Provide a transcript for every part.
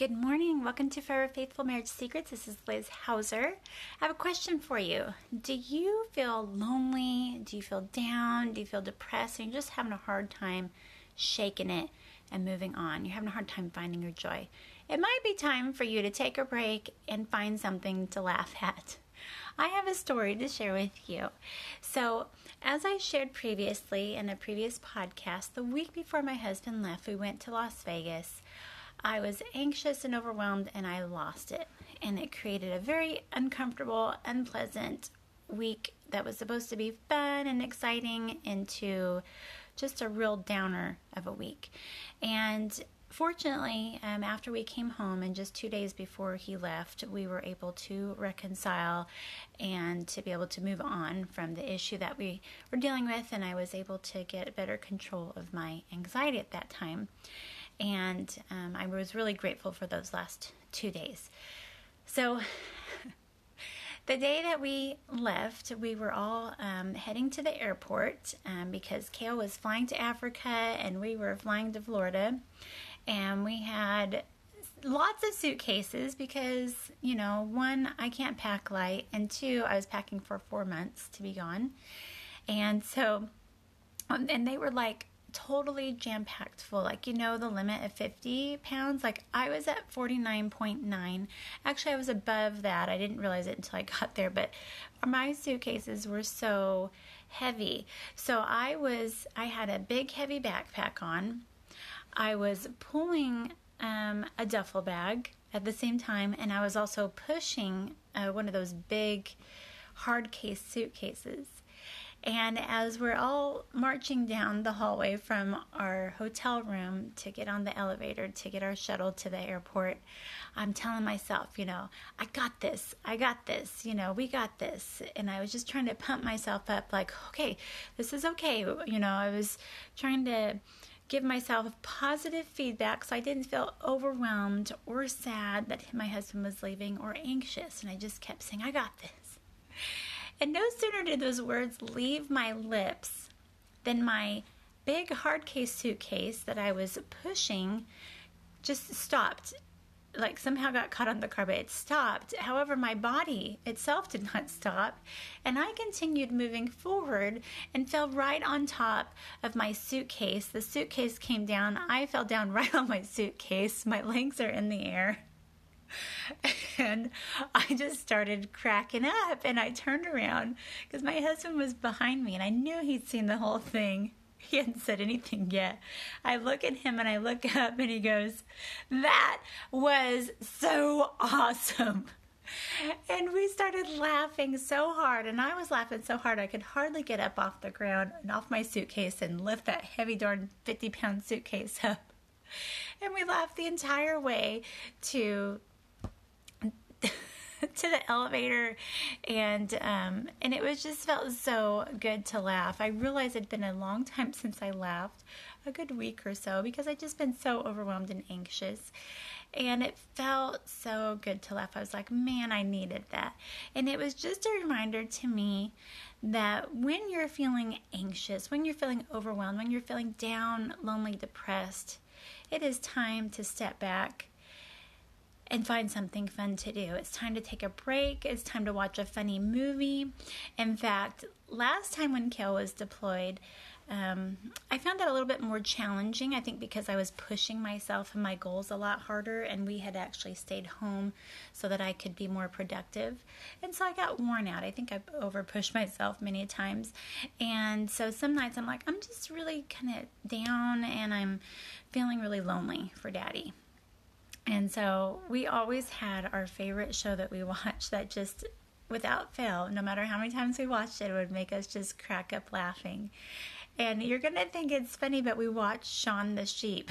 Good morning. Welcome to Forever Faithful Marriage Secrets. This is Liz Hauser. I have a question for you. Do you feel lonely? Do you feel down? Do you feel depressed? And you're just having a hard time shaking it and moving on. You're having a hard time finding your joy. It might be time for you to take a break and find something to laugh at. I have a story to share with you. So, as I shared previously in a previous podcast, the week before my husband left, we went to Las Vegas. I was anxious and overwhelmed, and I lost it. And it created a very uncomfortable, unpleasant week that was supposed to be fun and exciting into just a real downer of a week. And fortunately, um, after we came home and just two days before he left, we were able to reconcile and to be able to move on from the issue that we were dealing with. And I was able to get better control of my anxiety at that time and um, I was really grateful for those last two days. So, the day that we left, we were all um, heading to the airport um, because Kale was flying to Africa and we were flying to Florida, and we had lots of suitcases because you know one I can't pack light, and two I was packing for four months to be gone, and so. Um, and they were like totally jam packed full. Like, you know, the limit of 50 pounds. Like, I was at 49.9. Actually, I was above that. I didn't realize it until I got there, but my suitcases were so heavy. So, I was, I had a big, heavy backpack on. I was pulling um, a duffel bag at the same time, and I was also pushing uh, one of those big hard case suitcases. And as we're all marching down the hallway from our hotel room to get on the elevator to get our shuttle to the airport, I'm telling myself, you know, I got this, I got this, you know, we got this. And I was just trying to pump myself up, like, okay, this is okay. You know, I was trying to give myself positive feedback so I didn't feel overwhelmed or sad that my husband was leaving or anxious. And I just kept saying, I got this. And no sooner did those words leave my lips than my big hard case suitcase that I was pushing just stopped. Like somehow got caught on the carpet. It stopped. However, my body itself did not stop. And I continued moving forward and fell right on top of my suitcase. The suitcase came down. I fell down right on my suitcase. My legs are in the air. and I just started cracking up and I turned around because my husband was behind me and I knew he'd seen the whole thing. He hadn't said anything yet. I look at him and I look up and he goes, That was so awesome. And we started laughing so hard, and I was laughing so hard I could hardly get up off the ground and off my suitcase and lift that heavy darn 50 pound suitcase up. And we laughed the entire way to to the elevator and um, and it was just felt so good to laugh. I realized it'd been a long time since I laughed, a good week or so, because I'd just been so overwhelmed and anxious. And it felt so good to laugh. I was like, man, I needed that. And it was just a reminder to me that when you're feeling anxious, when you're feeling overwhelmed, when you're feeling down, lonely, depressed, it is time to step back and find something fun to do. It's time to take a break. It's time to watch a funny movie. In fact, last time when Kale was deployed, um, I found that a little bit more challenging. I think because I was pushing myself and my goals a lot harder, and we had actually stayed home so that I could be more productive. And so I got worn out. I think I over pushed myself many times. And so some nights I'm like, I'm just really kind of down and I'm feeling really lonely for daddy. And so we always had our favorite show that we watched that just, without fail, no matter how many times we watched it, it would make us just crack up laughing. And you're going to think it's funny, but we watched Shaun the Sheep.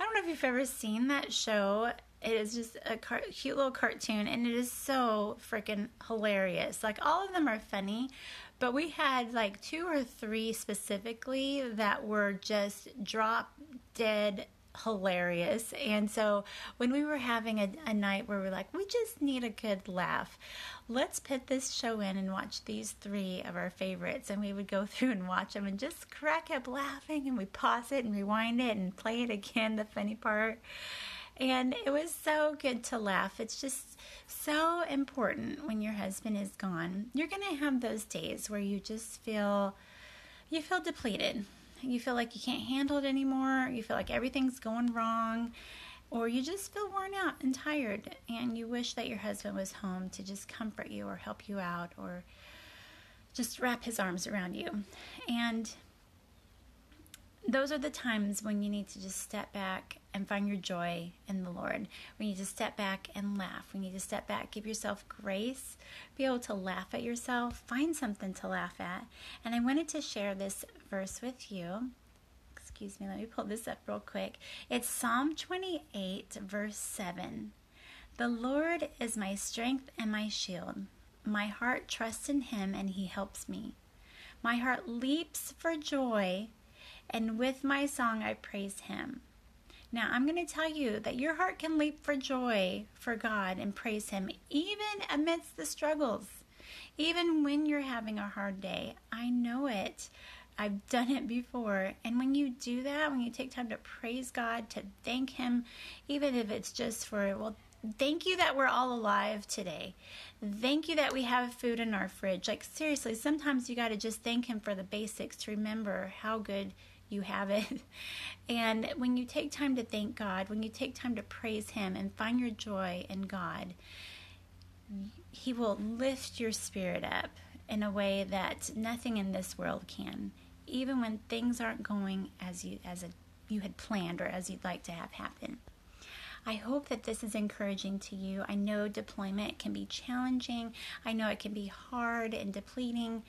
I don't know if you've ever seen that show. It is just a car- cute little cartoon, and it is so freaking hilarious. Like, all of them are funny, but we had like two or three specifically that were just drop dead hilarious. And so when we were having a, a, night where we're like, we just need a good laugh, let's put this show in and watch these three of our favorites. And we would go through and watch them and just crack up laughing. And we pause it and rewind it and play it again, the funny part. And it was so good to laugh. It's just so important when your husband is gone. You're going to have those days where you just feel you feel depleted. You feel like you can't handle it anymore. You feel like everything's going wrong or you just feel worn out and tired and you wish that your husband was home to just comfort you or help you out or just wrap his arms around you. And those are the times when you need to just step back and find your joy in the Lord. We need to step back and laugh. We need to step back, give yourself grace, be able to laugh at yourself, find something to laugh at. And I wanted to share this verse with you. Excuse me, let me pull this up real quick. It's Psalm 28, verse 7. The Lord is my strength and my shield. My heart trusts in him and he helps me. My heart leaps for joy and with my song I praise Him. Now, I'm going to tell you that your heart can leap for joy for God and praise Him, even amidst the struggles, even when you're having a hard day. I know it. I've done it before. And when you do that, when you take time to praise God, to thank Him, even if it's just for, well, thank you that we're all alive today. Thank you that we have food in our fridge. Like, seriously, sometimes you got to just thank Him for the basics to remember how good you have it. And when you take time to thank God, when you take time to praise Him and find your joy in God, He will lift your spirit up in a way that nothing in this world can, even when things aren't going as you as a, you had planned or as you'd like to have happen. I hope that this is encouraging to you. I know deployment can be challenging. I know it can be hard and depleting,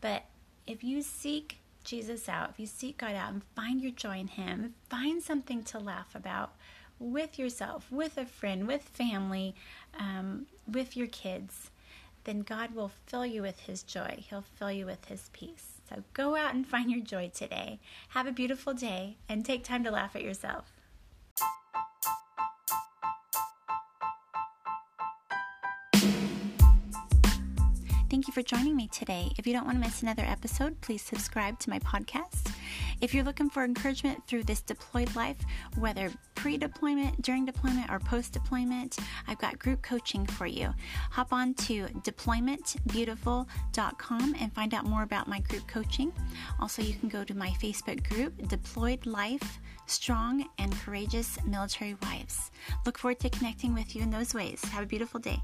but if you seek Jesus out, if you seek God out and find your joy in Him, find something to laugh about with yourself, with a friend, with family, um, with your kids, then God will fill you with His joy. He'll fill you with His peace. So go out and find your joy today. Have a beautiful day and take time to laugh at yourself. Thank you for joining me today. If you don't want to miss another episode, please subscribe to my podcast. If you're looking for encouragement through this deployed life, whether pre deployment, during deployment, or post deployment, I've got group coaching for you. Hop on to deploymentbeautiful.com and find out more about my group coaching. Also, you can go to my Facebook group, Deployed Life Strong and Courageous Military Wives. Look forward to connecting with you in those ways. Have a beautiful day.